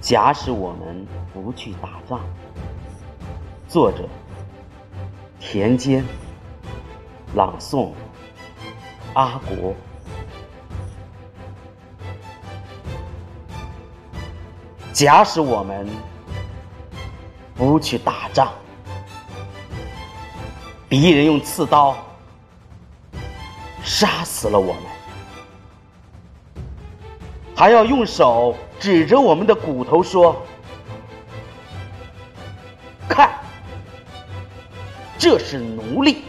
假使我们不去打仗，作者：田间，朗诵：阿国。假使我们不去打仗，敌人用刺刀杀死了我们，还要用手指着我们的骨头说：“看，这是奴隶。”